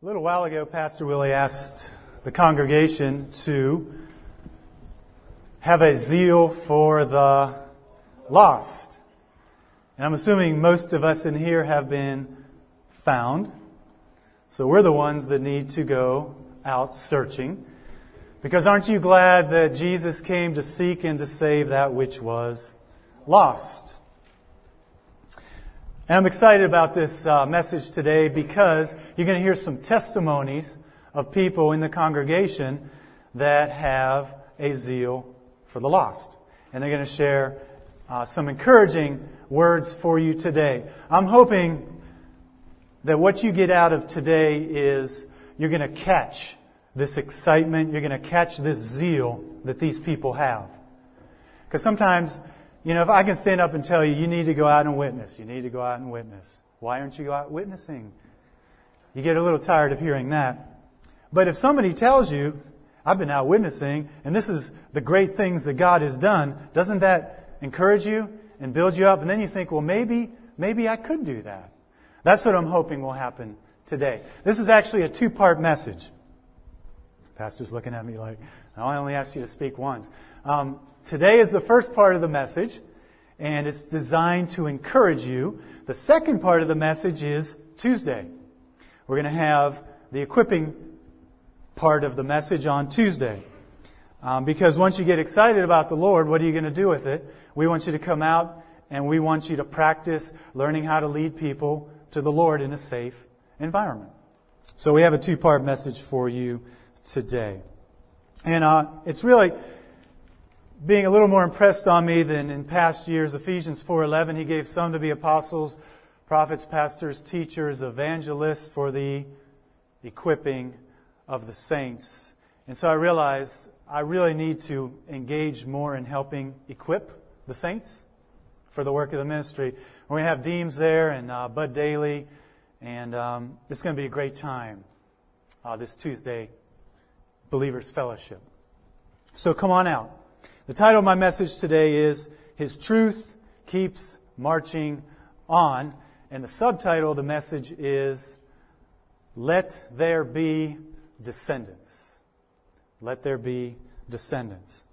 A little while ago, Pastor Willie asked the congregation to have a zeal for the lost. And I'm assuming most of us in here have been found. So we're the ones that need to go out searching. Because aren't you glad that Jesus came to seek and to save that which was lost? And I'm excited about this uh, message today because you're going to hear some testimonies of people in the congregation that have a zeal for the lost. And they're going to share uh, some encouraging words for you today. I'm hoping that what you get out of today is you're going to catch this excitement, you're going to catch this zeal that these people have. Because sometimes you know, if I can stand up and tell you, you need to go out and witness, you need to go out and witness. Why aren't you out witnessing? You get a little tired of hearing that. But if somebody tells you, I've been out witnessing, and this is the great things that God has done, doesn't that encourage you and build you up? And then you think, well, maybe, maybe I could do that. That's what I'm hoping will happen today. This is actually a two part message. pastor's looking at me like, I only asked you to speak once. Um, Today is the first part of the message, and it's designed to encourage you. The second part of the message is Tuesday. We're going to have the equipping part of the message on Tuesday. Um, because once you get excited about the Lord, what are you going to do with it? We want you to come out and we want you to practice learning how to lead people to the Lord in a safe environment. So we have a two part message for you today. And uh, it's really being a little more impressed on me than in past years. Ephesians 4:11, he gave some to be apostles, prophets, pastors, teachers, evangelists for the equipping of the saints. And so I realized I really need to engage more in helping equip the saints for the work of the ministry. To have Deems there and uh, Bud Daly, and um, it's going to be a great time uh, this Tuesday, Believers Fellowship. So come on out. The title of my message today is His Truth Keeps Marching On. And the subtitle of the message is Let There Be Descendants. Let There Be Descendants.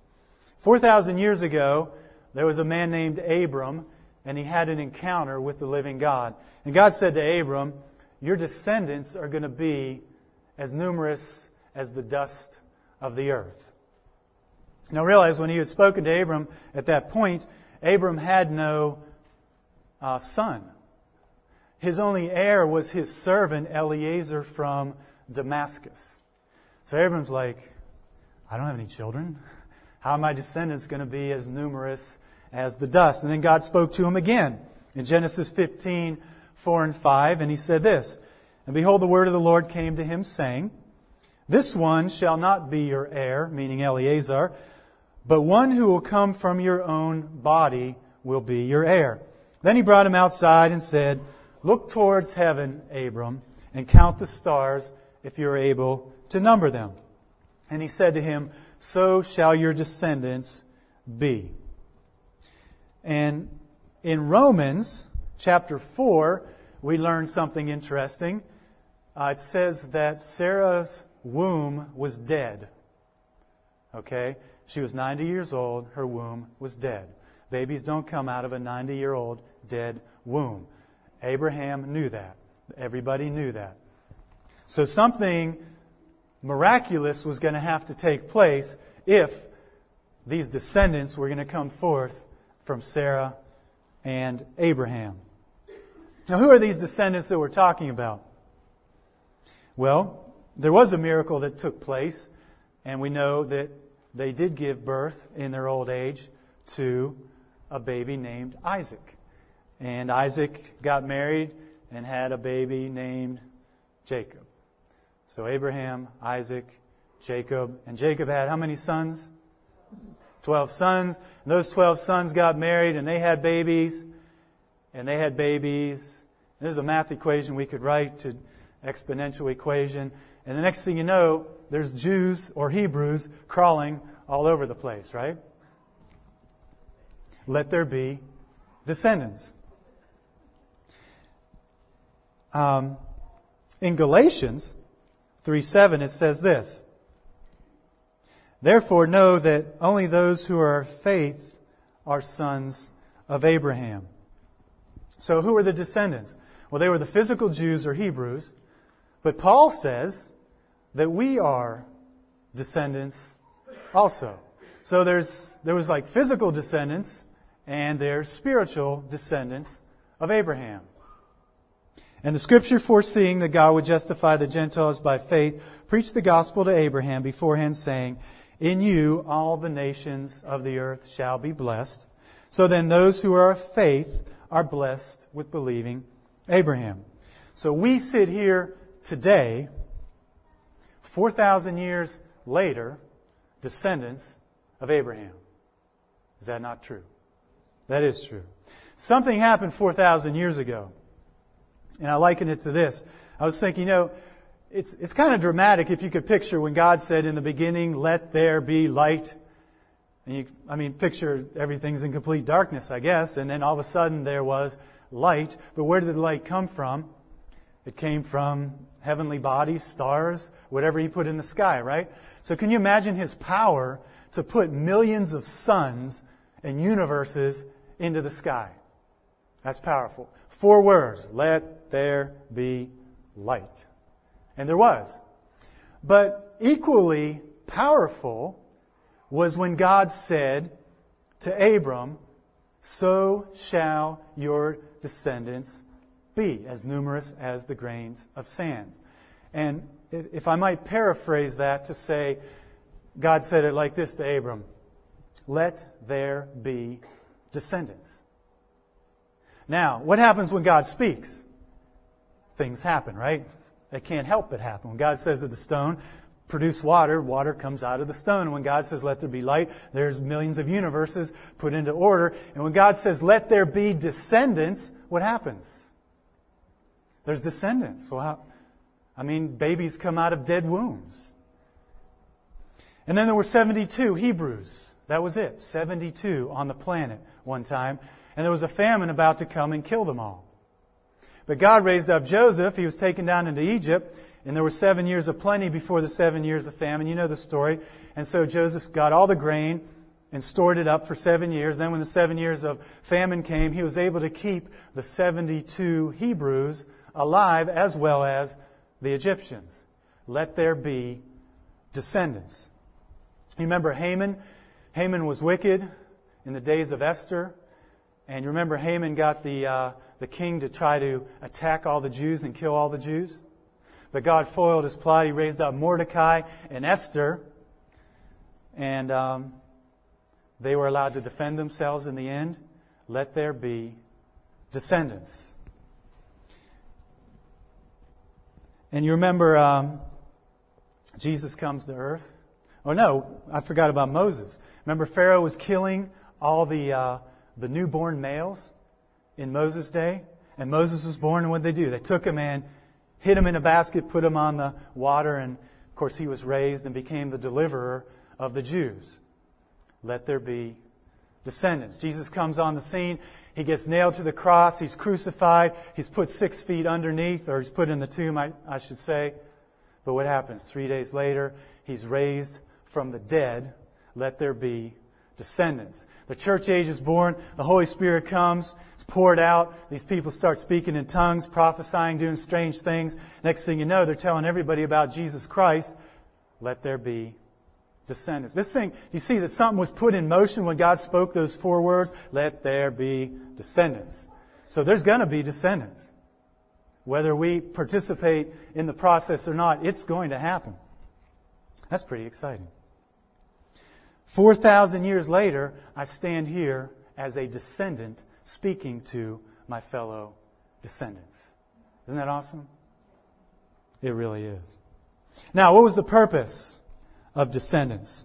4,000 years ago, there was a man named Abram, and he had an encounter with the living God. And God said to Abram, Your descendants are going to be as numerous as the dust of the earth. Now realize when he had spoken to Abram at that point, Abram had no uh, son. His only heir was his servant Eliezer from Damascus. So Abram's like, I don't have any children. How are my descendants going to be as numerous as the dust? And then God spoke to him again in Genesis 15, 4 and 5, and he said this, And behold, the word of the Lord came to him, saying, This one shall not be your heir, meaning Eliezer, but one who will come from your own body will be your heir. Then he brought him outside and said, Look towards heaven, Abram, and count the stars if you're able to number them. And he said to him, So shall your descendants be. And in Romans chapter 4, we learn something interesting. Uh, it says that Sarah's womb was dead. Okay? She was 90 years old. Her womb was dead. Babies don't come out of a 90 year old dead womb. Abraham knew that. Everybody knew that. So something miraculous was going to have to take place if these descendants were going to come forth from Sarah and Abraham. Now, who are these descendants that we're talking about? Well, there was a miracle that took place, and we know that they did give birth in their old age to a baby named Isaac. And Isaac got married and had a baby named Jacob. So Abraham, Isaac, Jacob, and Jacob had how many sons? Twelve sons. And those twelve sons got married and they had babies. And they had babies. There's a math equation we could write to exponential equation. And the next thing you know, there's Jews or Hebrews crawling all over the place, right? Let there be descendants. Um, in Galatians 3 7, it says this Therefore, know that only those who are of faith are sons of Abraham. So, who are the descendants? Well, they were the physical Jews or Hebrews, but Paul says that we are descendants also. So there's, there was like physical descendants and there's spiritual descendants of Abraham. And the scripture foreseeing that God would justify the Gentiles by faith preached the gospel to Abraham beforehand saying, In you all the nations of the earth shall be blessed. So then those who are of faith are blessed with believing Abraham. So we sit here today, 4,000 years later, descendants of Abraham. Is that not true? That is true. Something happened 4,000 years ago. And I liken it to this. I was thinking, you know, it's, it's kind of dramatic if you could picture when God said in the beginning, let there be light. And you, I mean, picture everything's in complete darkness, I guess. And then all of a sudden there was light. But where did the light come from? It came from heavenly bodies, stars, whatever he put in the sky, right? So can you imagine his power to put millions of suns and universes into the sky? That's powerful. Four words. Let there be light. And there was. But equally powerful was when God said to Abram, So shall your descendants be, as numerous as the grains of sand. And if I might paraphrase that to say, God said it like this to Abram Let there be descendants. Now, what happens when God speaks? Things happen, right? They can't help but happen. When God says to the stone, produce water, water comes out of the stone. When God says, let there be light, there's millions of universes put into order. And when God says, let there be descendants, what happens? There's descendants. Well, how, I mean, babies come out of dead wombs. And then there were 72 Hebrews. That was it. 72 on the planet one time. And there was a famine about to come and kill them all. But God raised up Joseph. He was taken down into Egypt. And there were seven years of plenty before the seven years of famine. You know the story. And so Joseph got all the grain and stored it up for seven years. Then when the seven years of famine came, he was able to keep the 72 Hebrews alive as well as the Egyptians. Let there be descendants. You remember Haman? Haman was wicked in the days of Esther. And you remember Haman got the, uh, the king to try to attack all the Jews and kill all the Jews? But God foiled his plot. He raised up Mordecai and Esther. And um, they were allowed to defend themselves in the end. Let there be descendants. And you remember um, Jesus comes to earth. Oh no, I forgot about Moses. Remember Pharaoh was killing all the uh, the newborn males in Moses' day, and Moses was born. And what did they do? They took him and hid him in a basket, put him on the water, and of course he was raised and became the deliverer of the Jews. Let there be descendants. Jesus comes on the scene. He gets nailed to the cross. He's crucified. He's put six feet underneath, or he's put in the tomb, I, I should say. But what happens? Three days later, he's raised from the dead. Let there be descendants. The church age is born. The Holy Spirit comes. It's poured out. These people start speaking in tongues, prophesying, doing strange things. Next thing you know, they're telling everybody about Jesus Christ. Let there be descendants. This thing, you see that something was put in motion when God spoke those four words, let there be descendants. So there's going to be descendants. Whether we participate in the process or not, it's going to happen. That's pretty exciting. 4,000 years later, I stand here as a descendant speaking to my fellow descendants. Isn't that awesome? It really is. Now, what was the purpose of descendants.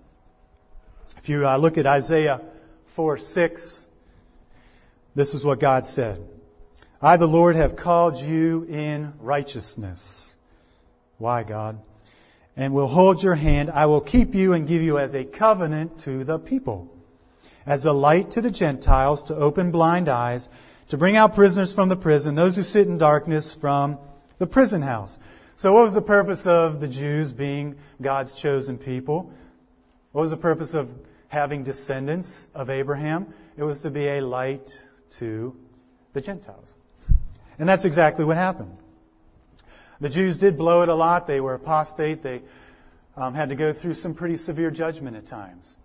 If you uh, look at Isaiah 4 6, this is what God said I, the Lord, have called you in righteousness. Why, God? And will hold your hand. I will keep you and give you as a covenant to the people, as a light to the Gentiles, to open blind eyes, to bring out prisoners from the prison, those who sit in darkness from the prison house. So, what was the purpose of the Jews being God's chosen people? What was the purpose of having descendants of Abraham? It was to be a light to the Gentiles. And that's exactly what happened. The Jews did blow it a lot. They were apostate. They um, had to go through some pretty severe judgment at times.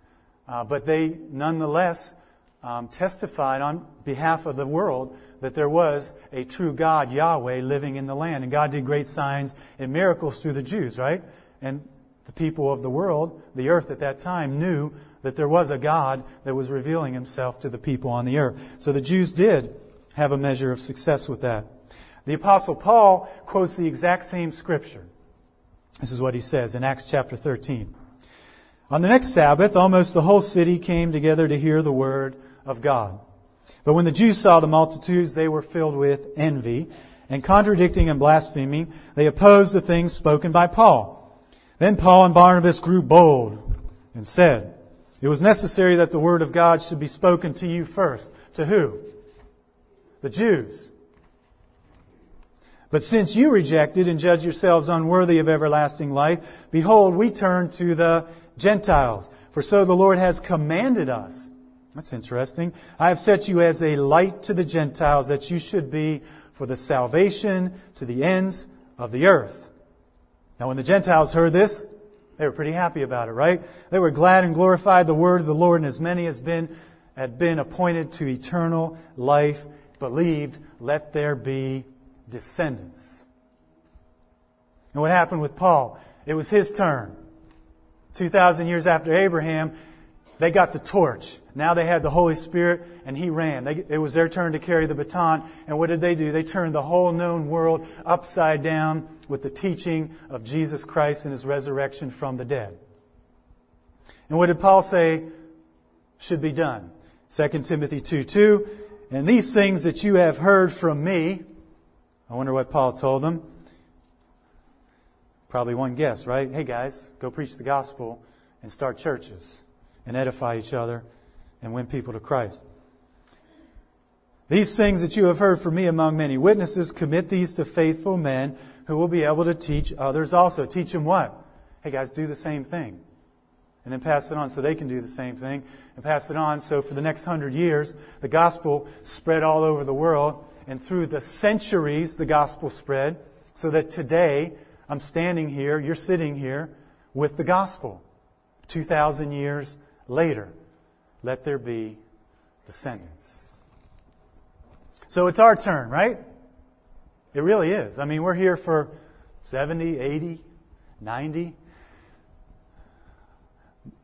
Uh, but they nonetheless um, testified on behalf of the world that there was a true God, Yahweh, living in the land. And God did great signs and miracles through the Jews, right? And the people of the world, the earth at that time, knew that there was a God that was revealing himself to the people on the earth. So the Jews did have a measure of success with that. The Apostle Paul quotes the exact same scripture. This is what he says in Acts chapter 13. On the next Sabbath, almost the whole city came together to hear the word of God. But when the Jews saw the multitudes, they were filled with envy, and contradicting and blaspheming, they opposed the things spoken by Paul. Then Paul and Barnabas grew bold and said, It was necessary that the word of God should be spoken to you first. To who? The Jews. But since you rejected and judged yourselves unworthy of everlasting life, behold, we turn to the Gentiles. For so the Lord has commanded us. That's interesting. I have set you as a light to the Gentiles that you should be for the salvation to the ends of the earth. Now when the Gentiles heard this, they were pretty happy about it, right? They were glad and glorified the word of the Lord, and as many as been, had been appointed to eternal life believed, let there be descendants. And what happened with Paul? It was his turn. 2,000 years after Abraham, they got the torch. Now they had the Holy Spirit, and he ran. They, it was their turn to carry the baton. And what did they do? They turned the whole known world upside down with the teaching of Jesus Christ and his resurrection from the dead. And what did Paul say should be done? 2 Timothy 2 2. And these things that you have heard from me, I wonder what Paul told them. Probably one guess, right? Hey guys, go preach the gospel and start churches and edify each other and win people to Christ. These things that you have heard from me among many witnesses, commit these to faithful men who will be able to teach others also. Teach them what? Hey guys, do the same thing. And then pass it on so they can do the same thing and pass it on. So for the next hundred years, the gospel spread all over the world. And through the centuries, the gospel spread so that today I'm standing here, you're sitting here with the gospel. 2,000 years later, let there be descendants. So it's our turn, right? It really is. I mean, we're here for 70, 80, 90,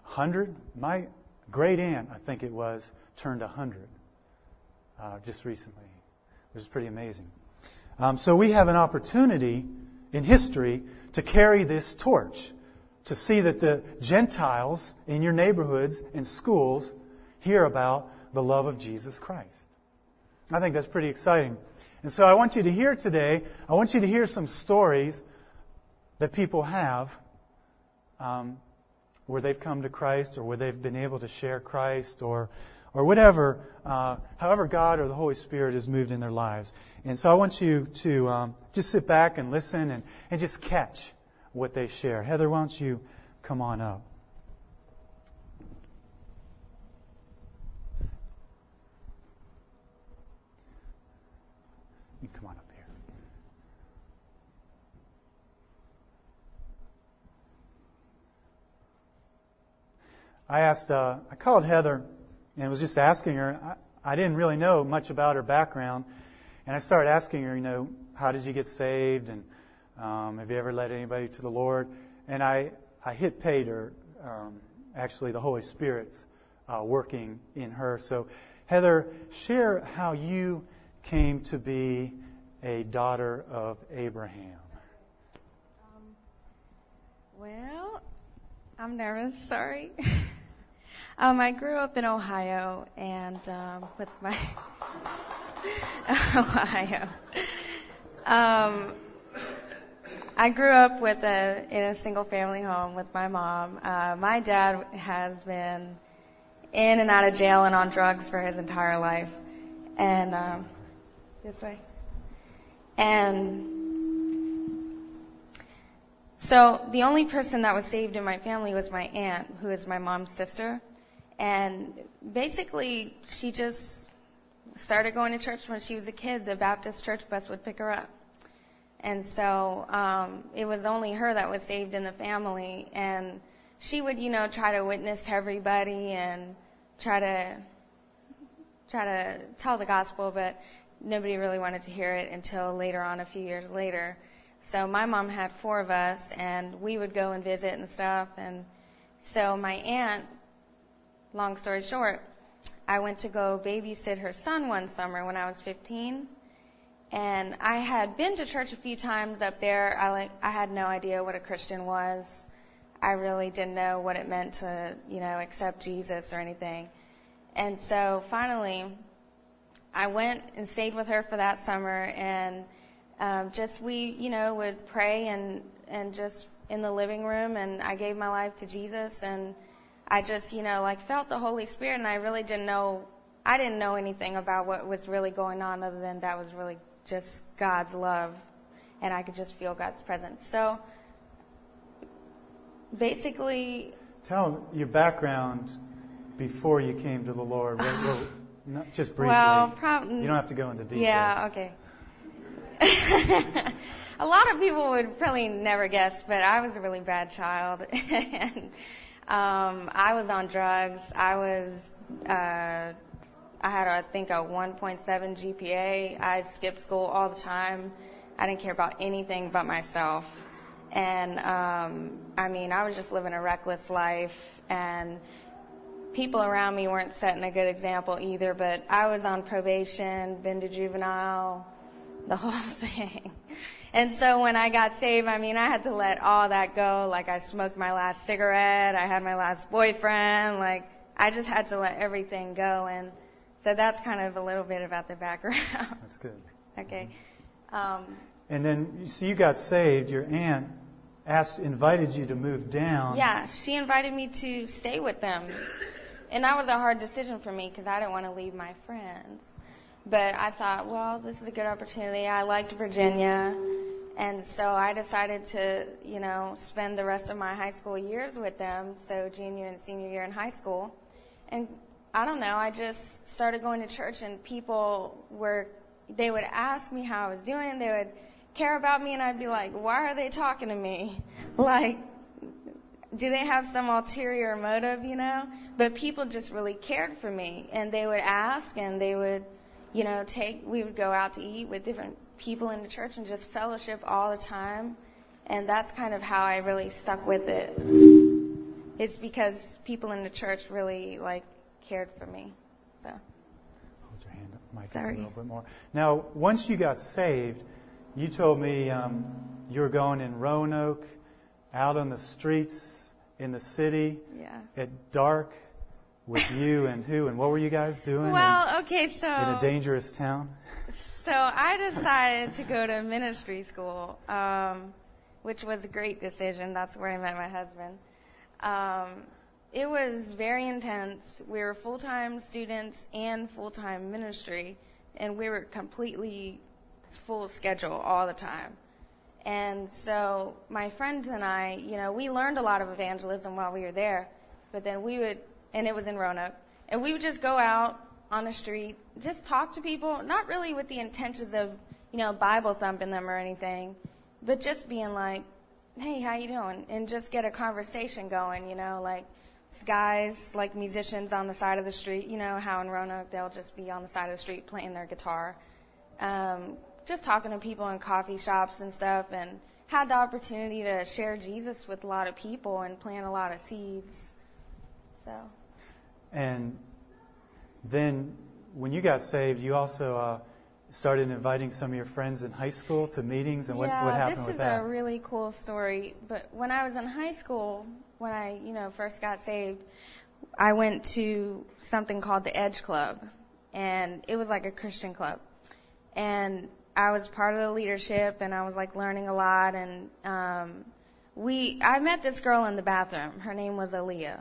100. My great aunt, I think it was, turned 100 uh, just recently, which is pretty amazing. Um, so we have an opportunity in history to carry this torch to see that the Gentiles in your neighborhoods and schools hear about the love of Jesus Christ. I think that's pretty exciting. And so I want you to hear today, I want you to hear some stories that people have um, where they've come to Christ or where they've been able to share Christ or, or whatever, uh, however God or the Holy Spirit has moved in their lives. And so I want you to um, just sit back and listen and, and just catch what they share. Heather, why don't you come on up? You come on up here. I asked, uh, I called Heather and was just asking her. I, I didn't really know much about her background. And I started asking her, you know, how did you get saved? And um, have you ever led anybody to the Lord? And I, I hit pay to um, actually the Holy Spirit's uh, working in her. So, Heather, share how you came to be a daughter of Abraham. Um, well, I'm nervous. Sorry. um, I grew up in Ohio and um, with my Ohio. Um, I grew up with a in a single family home with my mom. Uh, my dad has been in and out of jail and on drugs for his entire life, and um, this way, and So the only person that was saved in my family was my aunt, who is my mom's sister. And basically, she just started going to church when she was a kid. The Baptist church bus would pick her up. And so um, it was only her that was saved in the family. And she would, you know, try to witness to everybody and try to try to tell the gospel, but nobody really wanted to hear it until later on, a few years later. So my mom had four of us, and we would go and visit and stuff. And so my aunt, long story short, I went to go babysit her son one summer when I was 15. And I had been to church a few times up there. I like I had no idea what a Christian was. I really didn't know what it meant to, you know, accept Jesus or anything. And so finally, I went and stayed with her for that summer and um, just we, you know, would pray and and just in the living room, and I gave my life to Jesus, and I just, you know, like felt the Holy Spirit, and I really didn't know, I didn't know anything about what was really going on, other than that was really just God's love, and I could just feel God's presence. So basically, tell them your background before you came to the Lord. What, what, not just briefly. Well, prob- you don't have to go into detail. Yeah. Okay. a lot of people would probably never guess, but I was a really bad child. and um, I was on drugs. I was, uh, I had, I think, a 1.7 GPA. I skipped school all the time. I didn't care about anything but myself. And um, I mean, I was just living a reckless life, and people around me weren't setting a good example either. But I was on probation, been to juvenile, the whole thing. And so when I got saved, I mean, I had to let all that go. Like I smoked my last cigarette, I had my last boyfriend, like I just had to let everything go. And so that's kind of a little bit about the background. That's good. okay. Um, and then, so you got saved. Your aunt asked, invited you to move down. Yeah, she invited me to stay with them, and that was a hard decision for me because I didn't want to leave my friends. But I thought, well, this is a good opportunity. I liked Virginia. And so I decided to, you know, spend the rest of my high school years with them, so junior and senior year in high school. And I don't know, I just started going to church and people were, they would ask me how I was doing. They would care about me and I'd be like, why are they talking to me? Like, do they have some ulterior motive, you know? But people just really cared for me and they would ask and they would, you know, take, we would go out to eat with different people in the church and just fellowship all the time. And that's kind of how I really stuck with it. It's because people in the church really like cared for me. So. Hold your hand up, Mike, Sorry. a little bit more. Now, once you got saved, you told me um, you were going in Roanoke, out on the streets in the city Yeah. at dark with you and who and what were you guys doing in- Well, okay, so in, a dangerous town? so I decided to go to ministry school, um, which was a great decision. That's where I met my husband. Um, it was very intense. We were full time students and full time ministry, and we were completely full schedule all the time. And so my friends and I, you know, we learned a lot of evangelism while we were there, but then we would, and it was in Roanoke, and we would just go out on the street, just talk to people, not really with the intentions of, you know, Bible thumping them or anything, but just being like, hey, how you doing? And just get a conversation going, you know, like guys, like musicians on the side of the street, you know, how in Roanoke they'll just be on the side of the street playing their guitar. Um, just talking to people in coffee shops and stuff and had the opportunity to share Jesus with a lot of people and plant a lot of seeds. So, And then when you got saved, you also uh, started inviting some of your friends in high school to meetings, and what, yeah, what happened this with is that? a really cool story. But when I was in high school, when I, you know, first got saved, I went to something called the Edge Club, and it was like a Christian club. And I was part of the leadership, and I was like learning a lot. And um, we, I met this girl in the bathroom. Her name was Aaliyah,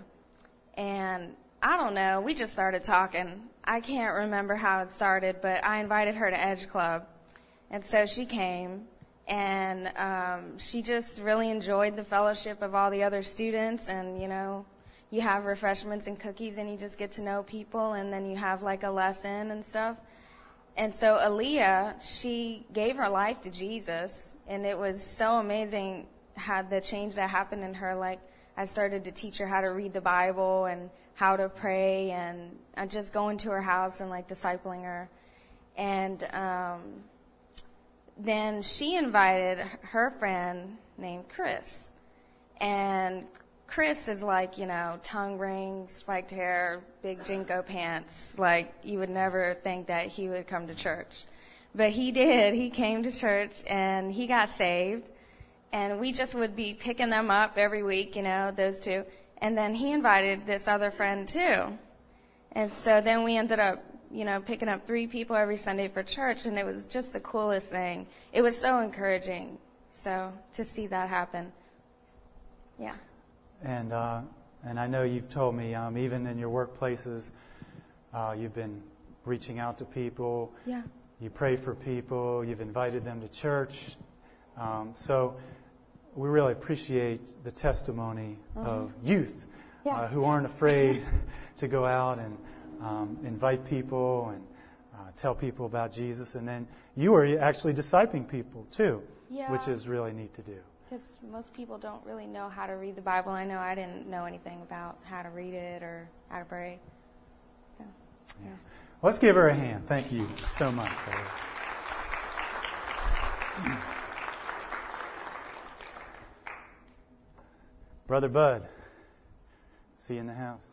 and I don't know. We just started talking. I can't remember how it started, but I invited her to Edge Club, and so she came. and um, she just really enjoyed the fellowship of all the other students and you know you have refreshments and cookies and you just get to know people and then you have like a lesson and stuff and so Aaliyah, she gave her life to Jesus, and it was so amazing how the change that happened in her. Like, I started to teach her how to read the Bible and how to pray, and I just going to her house and like discipling her. And um, then she invited her friend named Chris, and Chris is like, you know, tongue ring, spiked hair, big JNCO pants. Like, you would never think that he would come to church. But he did. He came to church and he got saved. And we just would be picking them up every week, you know, those two. And then he invited this other friend too. And so then we ended up, you know, picking up three people every Sunday for church and it was just the coolest thing. It was so encouraging. So to see that happen. Yeah. And, uh, and I know you've told me, um, even in your workplaces, uh, you've been reaching out to people. Yeah. You pray for people. You've invited them to church. Um, so we really appreciate the testimony uh-huh. of youth yeah. uh, who aren't afraid to go out and um, invite people and uh, tell people about Jesus. And then you are actually discipling people too, yeah. which is really neat to do because most people don't really know how to read the Bible. I know I didn't know anything about how to read it or how to pray. So, yeah. yeah. Let's give her a hand. Thank you so much. Brother Bud, see you in the house.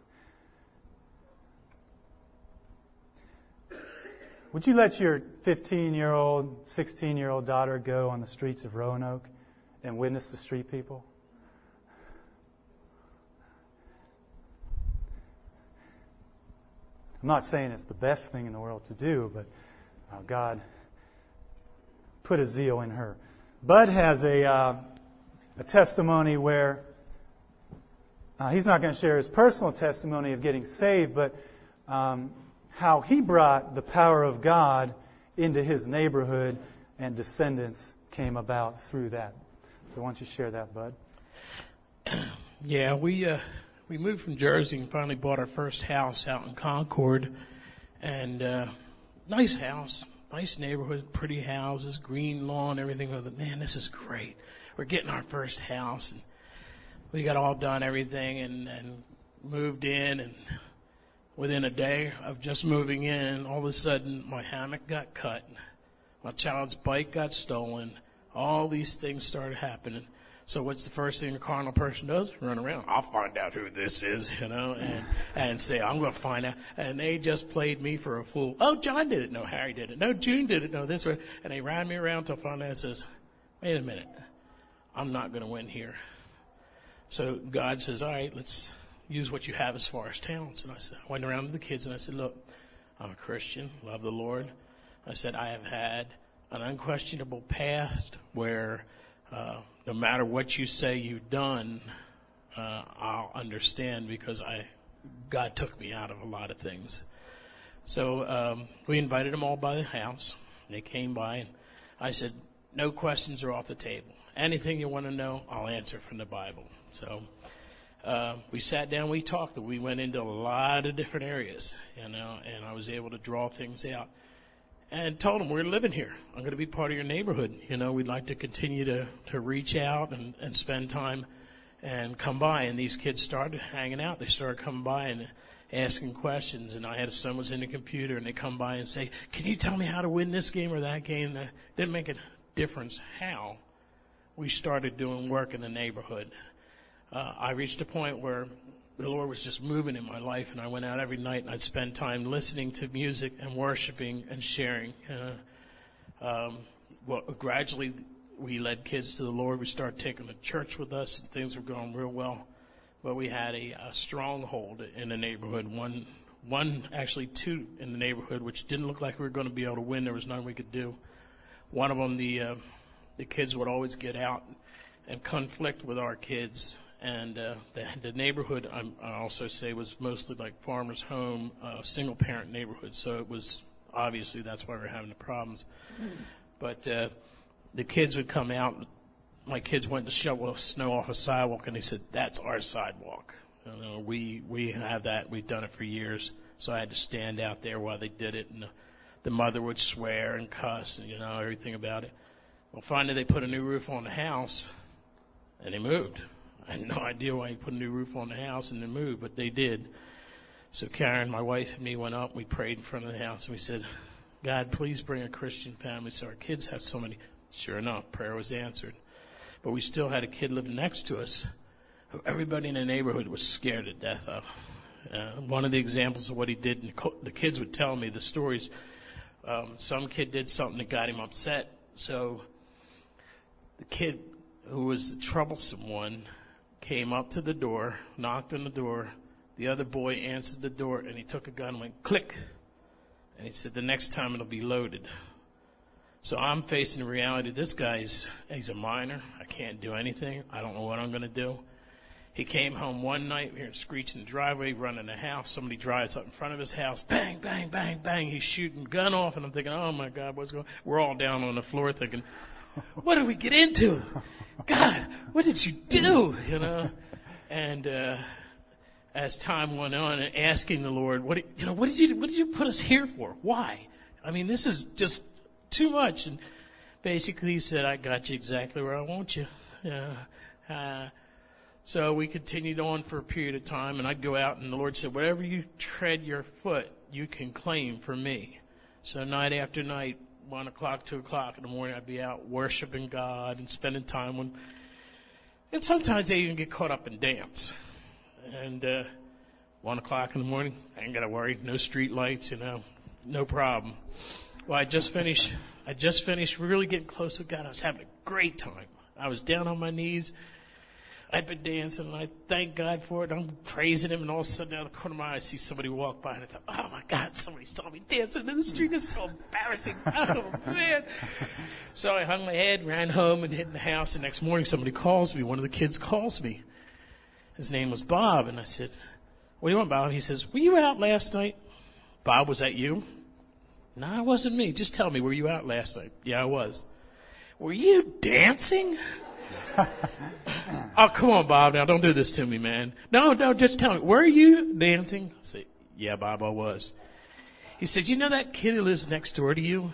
Would you let your 15 year old, 16 year old daughter go on the streets of Roanoke and witness the street people? I'm not saying it's the best thing in the world to do, but uh, God put a zeal in her. Bud has a, uh, a testimony where uh, he's not going to share his personal testimony of getting saved, but um, how he brought the power of God into his neighborhood and descendants came about through that. So why don't you share that, Bud? Yeah, we uh, we moved from Jersey and finally bought our first house out in Concord, and uh, nice house, nice neighborhood, pretty houses, green lawn, everything. But man, this is great. We're getting our first house, and we got all done everything, and and moved in, and within a day of just moving in, all of a sudden my hammock got cut, my child's bike got stolen all these things started happening. So what's the first thing a carnal person does? Run around. I'll find out who this is, you know, and, and say, I'm going to find out. And they just played me for a fool. Oh, John did it. No, Harry did it. No, June did it. No, this one. And they ran me around till finally I says, wait a minute. I'm not going to win here. So God says, all right, let's use what you have as far as talents. And I said, I went around to the kids and I said, look, I'm a Christian, love the Lord. I said, I have had an unquestionable past where uh, no matter what you say you've done, uh, I'll understand because I God took me out of a lot of things. So um, we invited them all by the house. They came by, and I said, "No questions are off the table. Anything you want to know, I'll answer from the Bible." So uh, we sat down, we talked, we went into a lot of different areas, you know, and I was able to draw things out and told them we're living here. I'm going to be part of your neighborhood. You know, we'd like to continue to, to reach out and, and spend time and come by. And these kids started hanging out. They started coming by and asking questions. And I had someone's in the computer and they come by and say, can you tell me how to win this game or that game? That didn't make a difference how we started doing work in the neighborhood. Uh, I reached a point where the Lord was just moving in my life, and I went out every night and I'd spend time listening to music and worshiping and sharing. Uh, um, well, gradually we led kids to the Lord. We started taking them to church with us, and things were going real well. But we had a, a stronghold in the neighborhood. One, one actually two in the neighborhood, which didn't look like we were going to be able to win. There was nothing we could do. One of them, the uh, the kids would always get out and conflict with our kids and uh, the, the neighborhood I'm, i also say was mostly like farmers' home, uh, single parent neighborhood. So it was obviously that's why we're having the problems. But uh, the kids would come out. My kids went to shovel snow off a sidewalk, and they said, "That's our sidewalk." You know, we we have that. We've done it for years. So I had to stand out there while they did it, and the, the mother would swear and cuss, and you know everything about it. Well, finally they put a new roof on the house, and they moved. I had no idea why he put a new roof on the house and they moved, but they did. So Karen, my wife, and me went up. We prayed in front of the house, and we said, "God, please bring a Christian family so our kids have somebody." Sure enough, prayer was answered. But we still had a kid living next to us who everybody in the neighborhood was scared to death of. Uh, one of the examples of what he did, and the kids would tell me the stories. Um, some kid did something that got him upset, so the kid who was the troublesome one came up to the door, knocked on the door. The other boy answered the door, and he took a gun and went click. And he said, "The next time it'll be loaded." So I'm facing the reality. This guy's he's a minor. I can't do anything. I don't know what I'm going to do. He came home one night, we hear him screeching in the driveway, running the house. Somebody drives up in front of his house, bang, bang, bang, bang. He's shooting gun off, and I'm thinking, oh my God, what's going? We're all down on the floor thinking, what did we get into? God, what did you do? You know, and uh, as time went on, asking the Lord, what you know, what did you what did you put us here for? Why? I mean, this is just too much. And basically, he said, I got you exactly where I want you. Uh, uh, so we continued on for a period of time, and I'd go out, and the Lord said, Whatever you tread your foot, you can claim for me. So night after night, one o'clock, two o'clock in the morning, I'd be out worshiping God and spending time with. And sometimes they even get caught up in dance. And uh, one o'clock in the morning, I ain't got to worry. No street lights, you know, no problem. Well, I just finished. I just finished really getting close to God. I was having a great time. I was down on my knees I'd been dancing and I thank God for it. I'm praising him and all of a sudden out of the corner of my eye I see somebody walk by and I thought, oh my God, somebody saw me dancing in the street. It's so embarrassing. Oh man. So I hung my head, ran home and hid in the house. The next morning somebody calls me. One of the kids calls me. His name was Bob and I said, what do you want, Bob? He says, were you out last night? Bob, was that you? No, it wasn't me. Just tell me, were you out last night? Yeah, I was. Were you dancing? oh, come on, Bob. Now, don't do this to me, man. No, no, just tell me. Were you dancing? I said, yeah, Bob, I was. He said, you know that kid who lives next door to you?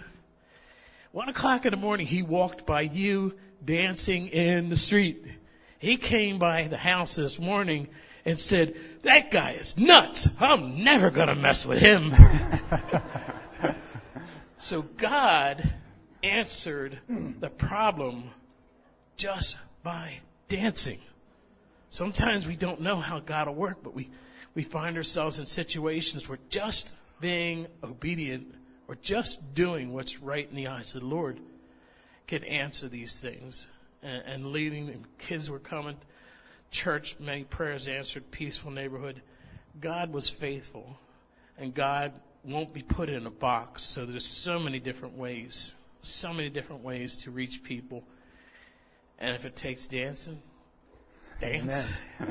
One o'clock in the morning, he walked by you dancing in the street. He came by the house this morning and said, that guy is nuts. I'm never going to mess with him. so God answered the problem just by dancing. Sometimes we don't know how God will work, but we, we find ourselves in situations where just being obedient or just doing what's right in the eyes of the Lord can answer these things. And, and leading, kids were coming, church, many prayers answered, peaceful neighborhood. God was faithful, and God won't be put in a box. So there's so many different ways, so many different ways to reach people. And if it takes dancing, dance.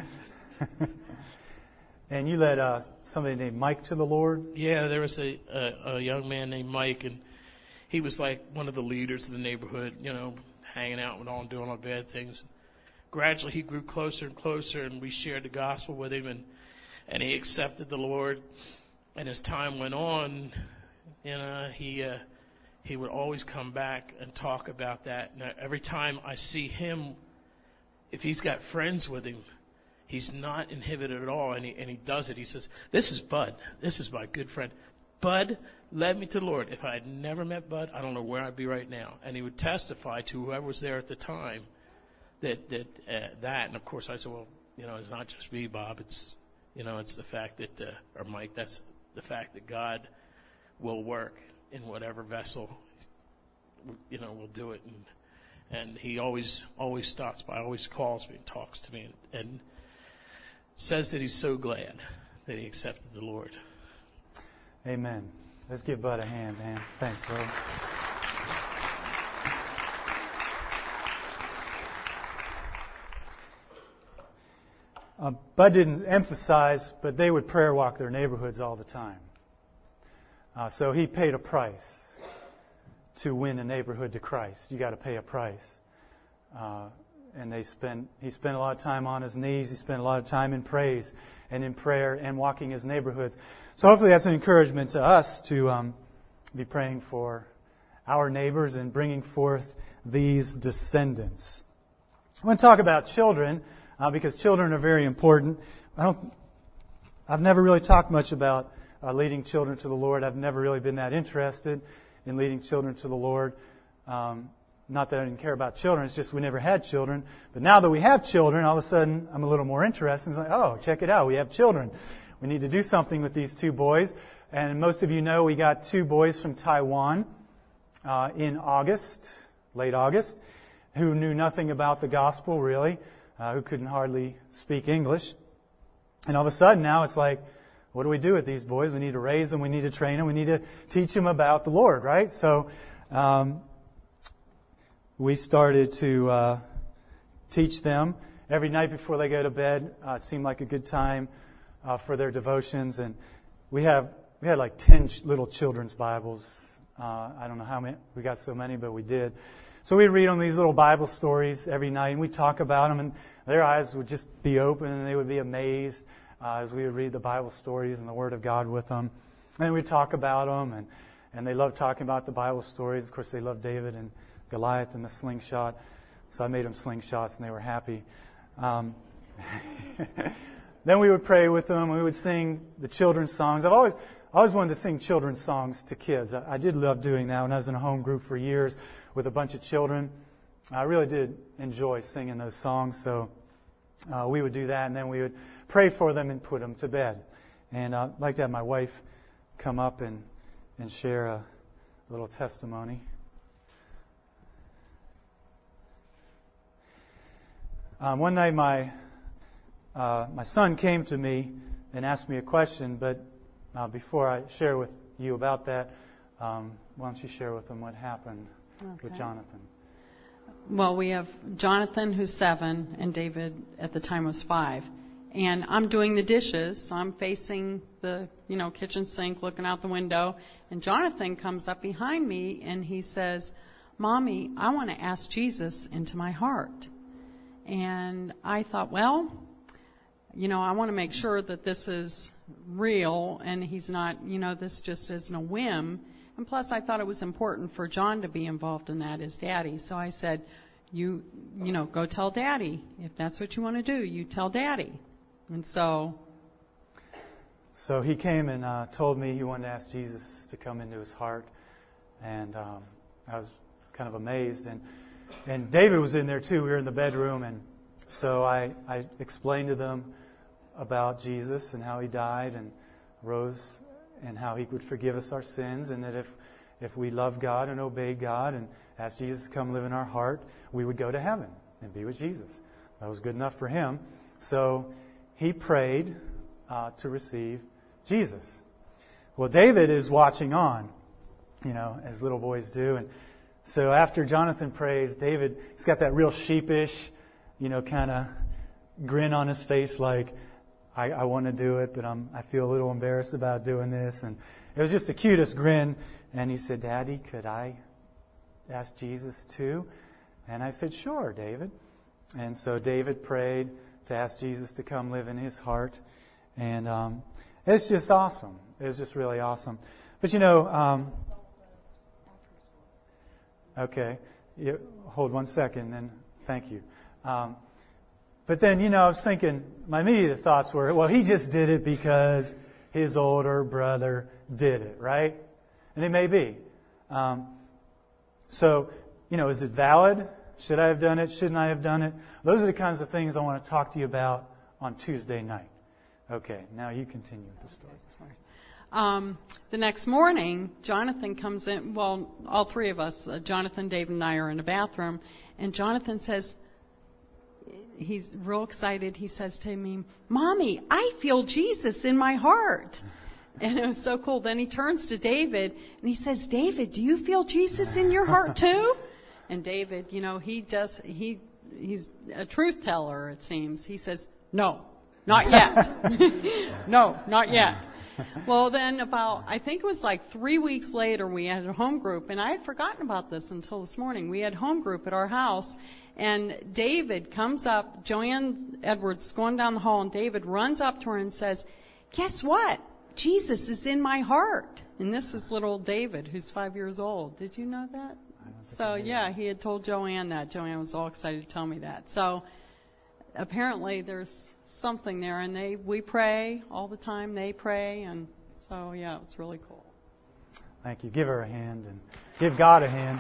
and you led uh, somebody named Mike to the Lord? Yeah, there was a, a, a young man named Mike, and he was like one of the leaders of the neighborhood, you know, hanging out and all and doing all bad things. Gradually, he grew closer and closer, and we shared the gospel with him, and and he accepted the Lord. And as time went on, you know, he uh, he would always come back and talk about that. And every time I see him, if he's got friends with him, he's not inhibited at all, and he, and he does it. He says, This is Bud. This is my good friend. Bud led me to the Lord. If I had never met Bud, I don't know where I'd be right now. And he would testify to whoever was there at the time that, that, uh, that. And of course, I said, Well, you know, it's not just me, Bob. It's, you know, it's the fact that, uh, or Mike, that's the fact that God will work in whatever vessel, you know, we'll do it. And, and he always, always stops by, always calls me and talks to me and, and says that he's so glad that he accepted the Lord. Amen. Let's give Bud a hand, man. Thanks, bro. Uh, Bud didn't emphasize, but they would prayer walk their neighborhoods all the time. Uh, so he paid a price to win a neighborhood to Christ. You got to pay a price. Uh, and they spent, he spent a lot of time on his knees. He spent a lot of time in praise and in prayer and walking his neighborhoods. So hopefully that's an encouragement to us to um, be praying for our neighbors and bringing forth these descendants. I want to talk about children uh, because children are very important. I don't. I've never really talked much about uh, leading children to the Lord. I've never really been that interested in leading children to the Lord. Um, not that I didn't care about children, it's just we never had children. But now that we have children, all of a sudden I'm a little more interested. It's like, oh, check it out, we have children. We need to do something with these two boys. And most of you know we got two boys from Taiwan uh, in August, late August, who knew nothing about the gospel really, uh, who couldn't hardly speak English. And all of a sudden now it's like, what do we do with these boys? We need to raise them, we need to train them, we need to teach them about the Lord, right? So, um, we started to uh, teach them every night before they go to bed. Uh, seemed like a good time uh, for their devotions, and we have we had like ten ch- little children's Bibles. Uh, I don't know how many we got so many, but we did. So we read them these little Bible stories every night, and we talk about them, and their eyes would just be open, and they would be amazed uh, as we would read the Bible stories and the Word of God with them. And we'd talk about them, and and they love talking about the Bible stories. Of course, they love David and Goliath and the slingshot. So I made them slingshots and they were happy. Um, then we would pray with them. We would sing the children's songs. I've always, always wanted to sing children's songs to kids. I, I did love doing that when I was in a home group for years with a bunch of children. I really did enjoy singing those songs. So uh, we would do that and then we would pray for them and put them to bed. And uh, I'd like to have my wife come up and, and share a little testimony. Um, one night, my uh, my son came to me and asked me a question. But uh, before I share with you about that, um, why don't you share with them what happened okay. with Jonathan? Well, we have Jonathan, who's seven, and David at the time was five. And I'm doing the dishes, so I'm facing the you know kitchen sink, looking out the window, and Jonathan comes up behind me and he says, "Mommy, I want to ask Jesus into my heart." And I thought, well, you know, I want to make sure that this is real and he's not, you know, this just isn't a whim. And plus, I thought it was important for John to be involved in that as daddy. So I said, you, you know, go tell daddy. If that's what you want to do, you tell daddy. And so. So he came and uh, told me he wanted to ask Jesus to come into his heart. And um, I was kind of amazed. And and David was in there too. We were in the bedroom, and so I, I explained to them about Jesus and how he died and rose and how he would forgive us our sins, and that if, if we love God and obey God and ask Jesus to come live in our heart, we would go to heaven and be with Jesus. That was good enough for him. So he prayed uh, to receive Jesus. Well, David is watching on, you know, as little boys do, and so after Jonathan prays, David, he's got that real sheepish, you know, kind of grin on his face like, I, I want to do it, but I'm, I feel a little embarrassed about doing this. And it was just the cutest grin. And he said, Daddy, could I ask Jesus too? And I said, Sure, David. And so David prayed to ask Jesus to come live in his heart. And um, it's just awesome. It's just really awesome. But you know, um, Okay. You, hold one second, then thank you. Um, but then, you know, I was thinking, my immediate thoughts were, well, he just did it because his older brother did it, right? And it may be. Um, so, you know, is it valid? Should I have done it? Shouldn't I have done it? Those are the kinds of things I want to talk to you about on Tuesday night. Okay, now you continue with the story. Um, the next morning, Jonathan comes in. Well, all three of us, uh, Jonathan, Dave, and I, are in the bathroom, and Jonathan says, he's real excited. He says to me, "Mommy, I feel Jesus in my heart." And it was so cool. Then he turns to David and he says, "David, do you feel Jesus in your heart too?" And David, you know, he does. He he's a truth teller. It seems. He says, "No, not yet. no, not yet." well, then about, I think it was like three weeks later, we had a home group, and I had forgotten about this until this morning. We had home group at our house, and David comes up, Joanne Edwards going down the hall, and David runs up to her and says, Guess what? Jesus is in my heart. And this is little David, who's five years old. Did you know that? So, yeah, he had told Joanne that. Joanne was all excited to tell me that. So, apparently, there's something there, and they we pray all the time. They pray, and so, yeah, it's really cool. Thank you. Give her a hand and give God a hand.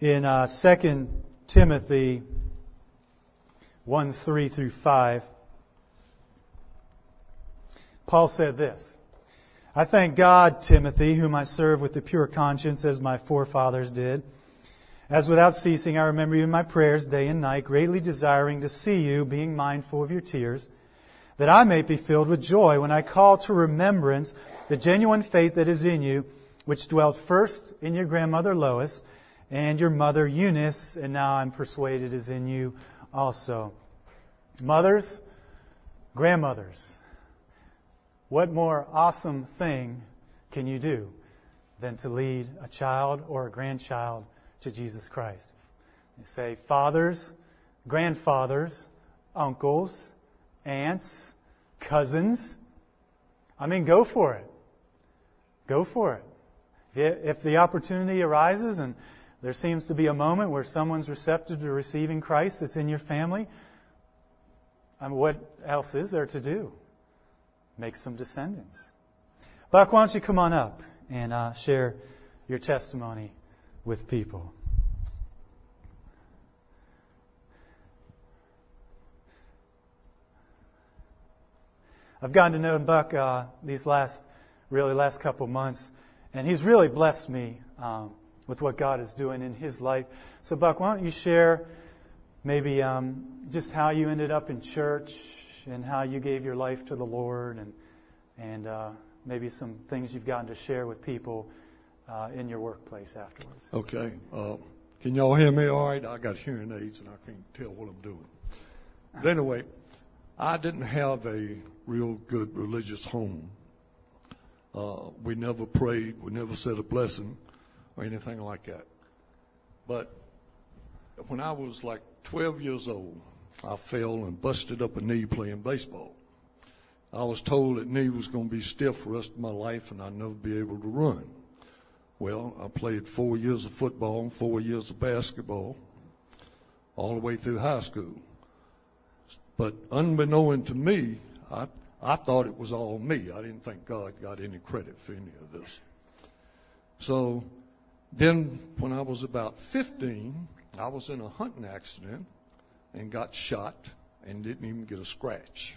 In uh, 2 Timothy 1 3 through 5, Paul said this I thank God, Timothy, whom I serve with a pure conscience as my forefathers did. As without ceasing I remember you in my prayers day and night, greatly desiring to see you, being mindful of your tears, that I may be filled with joy when I call to remembrance the genuine faith that is in you, which dwelt first in your grandmother Lois and your mother Eunice, and now I'm persuaded is in you also. Mothers, grandmothers, what more awesome thing can you do than to lead a child or a grandchild to Jesus Christ? You say fathers, grandfathers, uncles, aunts, cousins. I mean, go for it. Go for it. If the opportunity arises and there seems to be a moment where someone's receptive to receiving Christ that's in your family. I mean, what else is there to do? Make some descendants. Buck, why don't you come on up and uh, share your testimony with people? I've gotten to know Buck uh, these last, really last couple months, and he's really blessed me. Um, with what God is doing in his life. So, Buck, why don't you share maybe um, just how you ended up in church and how you gave your life to the Lord and, and uh, maybe some things you've gotten to share with people uh, in your workplace afterwards. Okay. Uh, can y'all hear me all right? I got hearing aids and I can't tell what I'm doing. But anyway, I didn't have a real good religious home. Uh, we never prayed. We never said a blessing or anything like that. But when I was like 12 years old, I fell and busted up a knee playing baseball. I was told that knee was going to be stiff for the rest of my life and I'd never be able to run. Well, I played four years of football and four years of basketball all the way through high school. But unbeknown to me, I, I thought it was all me. I didn't think God got any credit for any of this. So then, when I was about 15, I was in a hunting accident and got shot and didn't even get a scratch.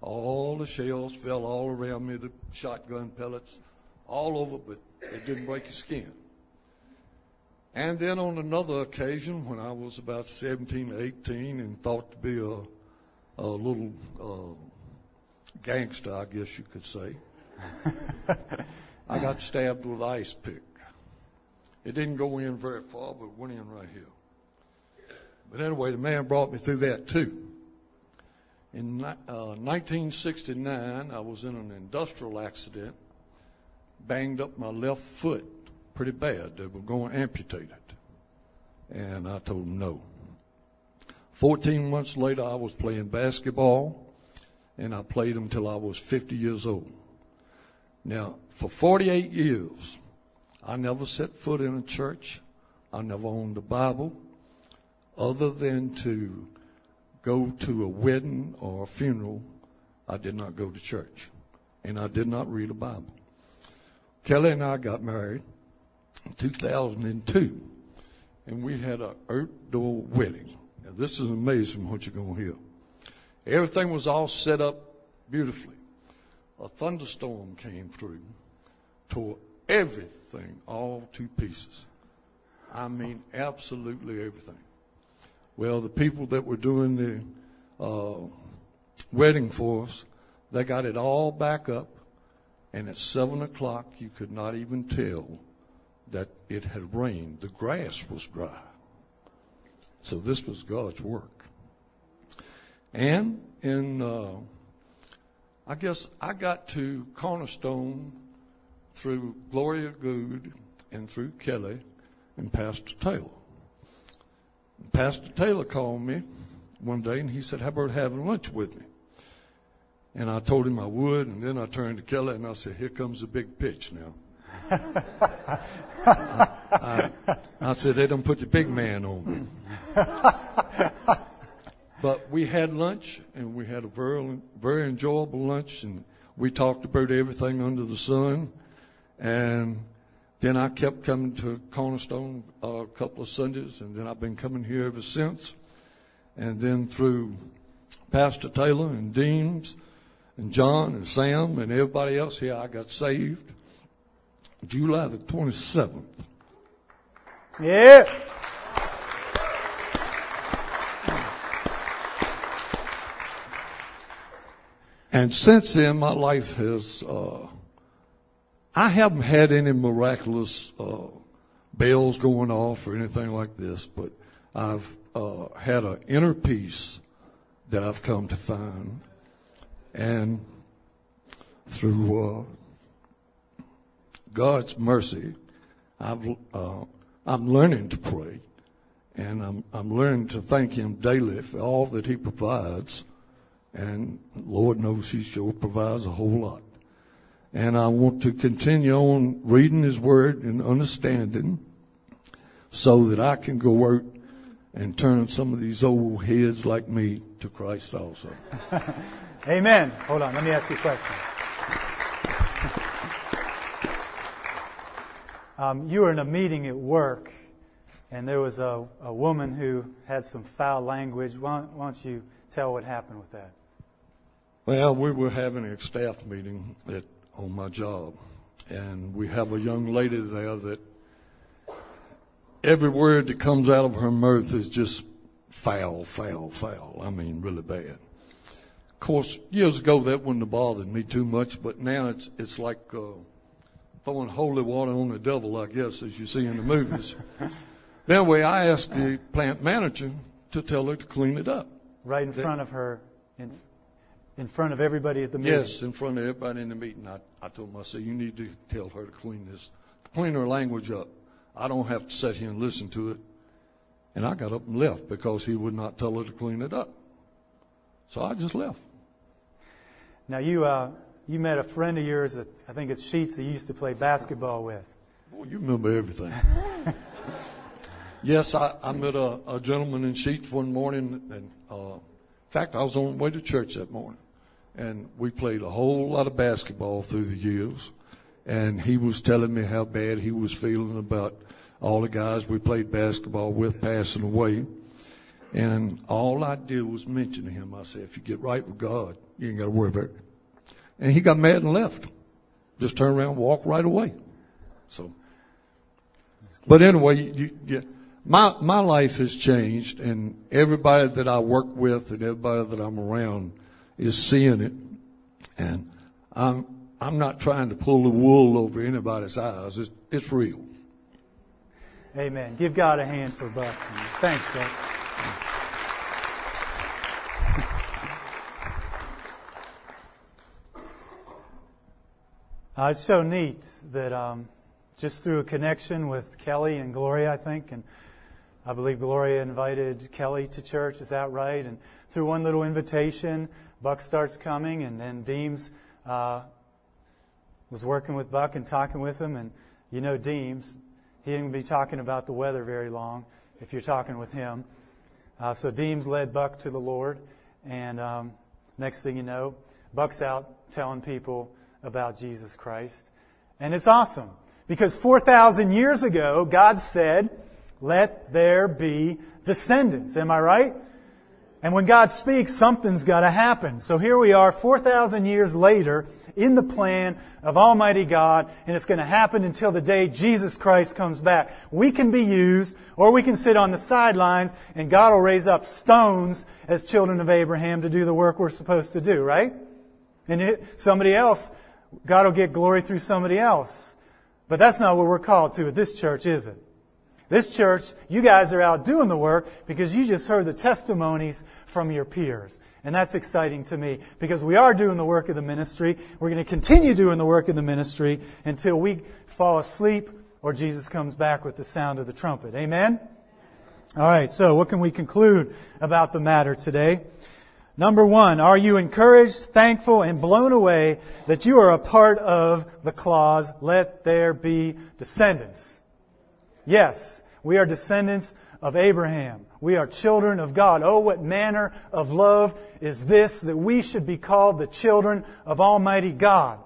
All the shells fell all around me, the shotgun pellets, all over, but it didn't break the skin. And then on another occasion, when I was about 17, 18, and thought to be a, a little uh, gangster, I guess you could say, I got stabbed with an ice pick. It didn't go in very far, but went in right here. But anyway, the man brought me through that too. In uh, 1969, I was in an industrial accident, banged up my left foot pretty bad. They were going to amputate it. And I told them no. 14 months later, I was playing basketball, and I played until I was 50 years old. Now, for 48 years, I never set foot in a church. I never owned a Bible other than to go to a wedding or a funeral. I did not go to church and I did not read a Bible. Kelly and I got married in 2002 and we had an outdoor wedding. Now, this is amazing what you're going to hear. Everything was all set up beautifully. A thunderstorm came through, tore everything all to pieces. I mean, absolutely everything. Well, the people that were doing the uh, wedding for us, they got it all back up, and at seven o'clock, you could not even tell that it had rained. The grass was dry. So this was God's work. And in, uh, I guess I got to Cornerstone through Gloria Good and through Kelly and Pastor Taylor. Pastor Taylor called me one day and he said, How about having lunch with me? And I told him I would, and then I turned to Kelly and I said, Here comes the big pitch now. I, I, said, They don't put the big man on me. but we had lunch, and we had a very, very enjoyable lunch, and we talked about everything under the sun. And then I kept coming to Cornerstone uh, a couple of Sundays, and then I've been coming here ever since. And then through Pastor Taylor and Deems and John and Sam and everybody else here, I got saved July the 27th. Yeah. And since then, my life has, uh, I haven't had any miraculous uh, bells going off or anything like this, but I've uh, had an inner peace that I've come to find. And through uh, God's mercy, I've, uh, I'm learning to pray. And I'm, I'm learning to thank Him daily for all that He provides. And Lord knows He sure provides a whole lot. And I want to continue on reading His Word and understanding so that I can go out and turn some of these old heads like me to Christ also. Amen. Hold on, let me ask you a question. Um, you were in a meeting at work, and there was a, a woman who had some foul language. Why, why don't you tell what happened with that? Well, we were having a staff meeting at, on my job, and we have a young lady there that every word that comes out of her mouth is just foul, foul, foul. I mean, really bad. Of course, years ago that wouldn't have bothered me too much, but now it's it's like uh, throwing holy water on the devil, I guess, as you see in the movies. anyway, I asked the plant manager to tell her to clean it up. Right in front of her, in, in front of everybody at the meeting. Yes, in front of everybody in the meeting. I, I told him, I said, you need to tell her to clean this, clean her language up. I don't have to sit here and listen to it. And I got up and left because he would not tell her to clean it up. So I just left. Now you uh, you met a friend of yours that I think it's Sheetz that you used to play basketball with. Boy, you remember everything. yes, I, I met a, a, gentleman in Sheetz one morning, and uh, in fact, I was on the way to church that morning, and we played a whole lot of basketball through the years. And he was telling me how bad he was feeling about all the guys we played basketball with passing away. And all I did was mention to him, I said, if you get right with God, you ain't got to worry about it. And he got mad and left. Just turned around and walked right away. So, but anyway, you, you, my, my life has changed and everybody that I work with and everybody that I'm around is seeing it. And I'm, I'm not trying to pull the wool over anybody's eyes. It's, it's real. Amen. Give God a hand for Buck. Thanks, Buck. Uh, it's so neat that um, just through a connection with Kelly and Gloria, I think, and I believe Gloria invited Kelly to church. Is that right? And through one little invitation, Buck starts coming, and then Deems uh, was working with Buck and talking with him. And you know Deems, he didn't be talking about the weather very long if you're talking with him. Uh, so Deems led Buck to the Lord, and um, next thing you know, Buck's out telling people about Jesus Christ. And it's awesome because 4,000 years ago, God said, let there be descendants. Am I right? And when God speaks, something's got to happen. So here we are, 4,000 years later, in the plan of Almighty God, and it's going to happen until the day Jesus Christ comes back. We can be used, or we can sit on the sidelines, and God will raise up stones as children of Abraham to do the work we're supposed to do, right? And it, somebody else, God will get glory through somebody else. But that's not what we're called to at this church, is it? This church, you guys are out doing the work because you just heard the testimonies from your peers. And that's exciting to me because we are doing the work of the ministry. We're going to continue doing the work of the ministry until we fall asleep or Jesus comes back with the sound of the trumpet. Amen? All right, so what can we conclude about the matter today? Number one, are you encouraged, thankful, and blown away that you are a part of the clause, let there be descendants? Yes, we are descendants of Abraham. We are children of God. Oh, what manner of love is this that we should be called the children of Almighty God.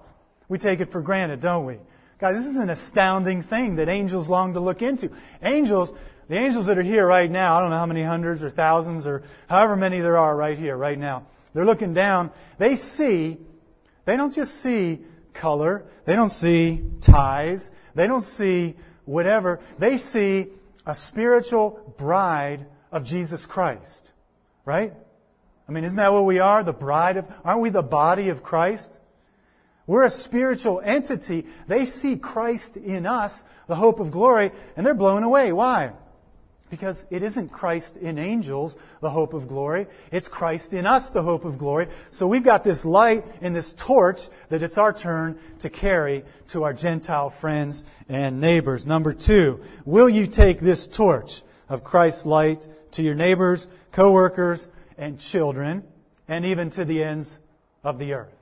We take it for granted, don't we? Guys, this is an astounding thing that angels long to look into. Angels, the angels that are here right now, I don't know how many hundreds or thousands or however many there are right here, right now. They're looking down. They see, they don't just see color. They don't see ties. They don't see whatever. They see a spiritual bride of Jesus Christ. Right? I mean, isn't that what we are? The bride of, aren't we the body of Christ? We're a spiritual entity. They see Christ in us, the hope of glory, and they're blown away. Why? Because it isn't Christ in angels, the hope of glory. It's Christ in us, the hope of glory. So we've got this light and this torch that it's our turn to carry to our Gentile friends and neighbors. Number two, will you take this torch of Christ's light to your neighbors, coworkers, and children, and even to the ends of the earth?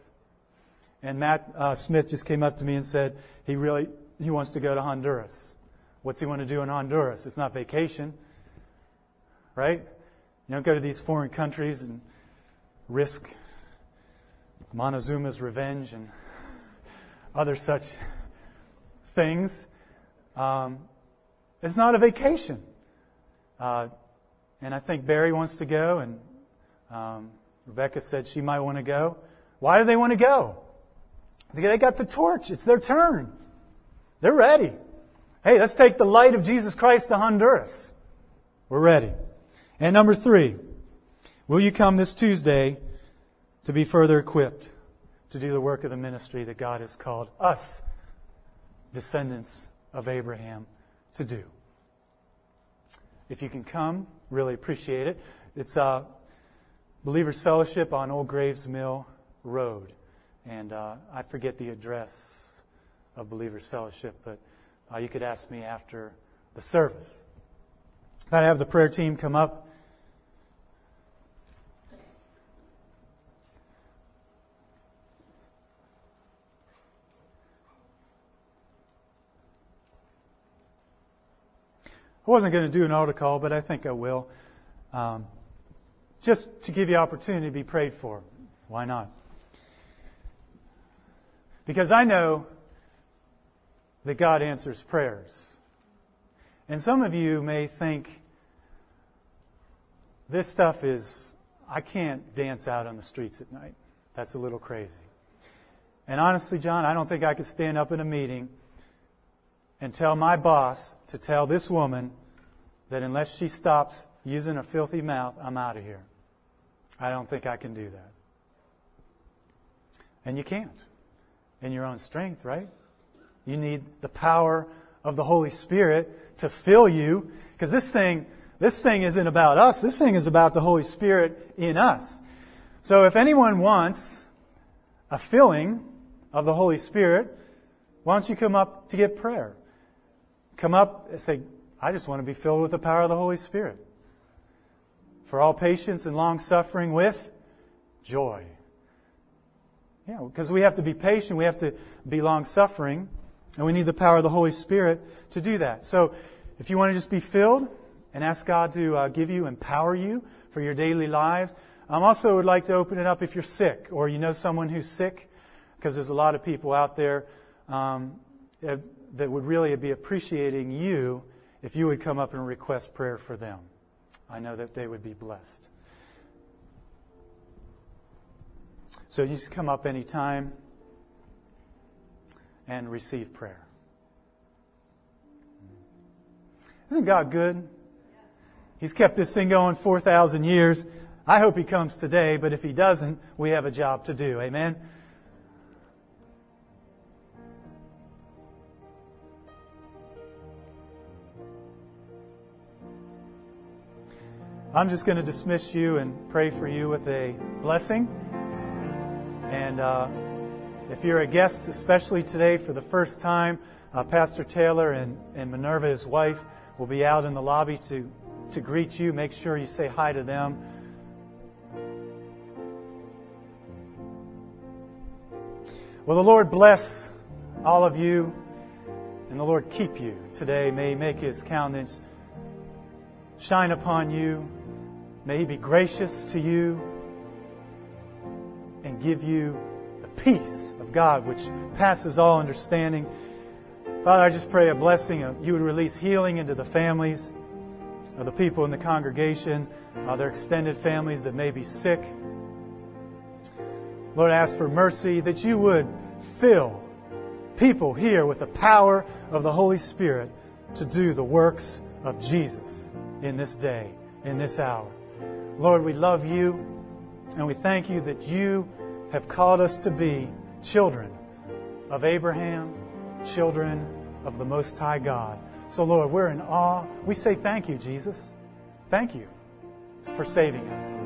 And Matt uh, Smith just came up to me and said he really he wants to go to Honduras. What's he want to do in Honduras? It's not vacation, right? You don't go to these foreign countries and risk Montezuma's revenge and other such things. Um, it's not a vacation. Uh, and I think Barry wants to go, and um, Rebecca said she might want to go. Why do they want to go? They got the torch. It's their turn. They're ready. Hey, let's take the light of Jesus Christ to Honduras. We're ready. And number three, will you come this Tuesday to be further equipped to do the work of the ministry that God has called us, descendants of Abraham, to do? If you can come, really appreciate it. It's uh, Believers Fellowship on Old Graves Mill Road. And uh, I forget the address of Believers Fellowship, but uh, you could ask me after the service. I'd have the prayer team come up. I wasn't going to do an altar call, but I think I will. Um, just to give you opportunity to be prayed for. Why not? Because I know that God answers prayers. And some of you may think, this stuff is, I can't dance out on the streets at night. That's a little crazy. And honestly, John, I don't think I could stand up in a meeting and tell my boss to tell this woman that unless she stops using a filthy mouth, I'm out of here. I don't think I can do that. And you can't in your own strength, right? You need the power of the Holy Spirit to fill you. Because this thing, this thing isn't about us. This thing is about the Holy Spirit in us. So if anyone wants a filling of the Holy Spirit, why don't you come up to get prayer? Come up and say, I just want to be filled with the power of the Holy Spirit. For all patience and long suffering with joy. Yeah, because we have to be patient, we have to be long suffering. And we need the power of the Holy Spirit to do that. So if you want to just be filled and ask God to uh, give you, empower you for your daily lives, I um, also would like to open it up if you're sick or you know someone who's sick, because there's a lot of people out there um, that would really be appreciating you if you would come up and request prayer for them. I know that they would be blessed. So you just come up anytime and receive prayer. Isn't God good? He's kept this thing going 4,000 years. I hope He comes today, but if He doesn't, we have a job to do. Amen? I'm just going to dismiss you and pray for you with a blessing. And uh, if you're a guest, especially today for the first time, uh, Pastor Taylor and, and Minerva, his wife, will be out in the lobby to, to greet you. Make sure you say hi to them. Well, the Lord bless all of you, and the Lord keep you today. May He make His countenance shine upon you. May He be gracious to you and give you peace of God, which passes all understanding. Father, I just pray a blessing. That you would release healing into the families of the people in the congregation, uh, their extended families that may be sick. Lord, I ask for mercy that you would fill people here with the power of the Holy Spirit to do the works of Jesus in this day, in this hour. Lord, we love you and we thank you that you have called us to be children of Abraham, children of the Most High God. So, Lord, we're in awe. We say thank you, Jesus. Thank you for saving us.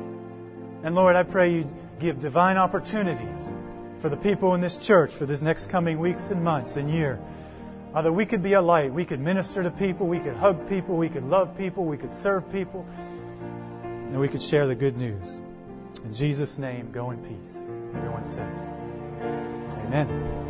And Lord, I pray you give divine opportunities for the people in this church for this next coming weeks and months and year. Uh, that we could be a light. We could minister to people. We could hug people. We could love people. We could serve people. And we could share the good news. In Jesus' name, go in peace. Everyone said, Amen.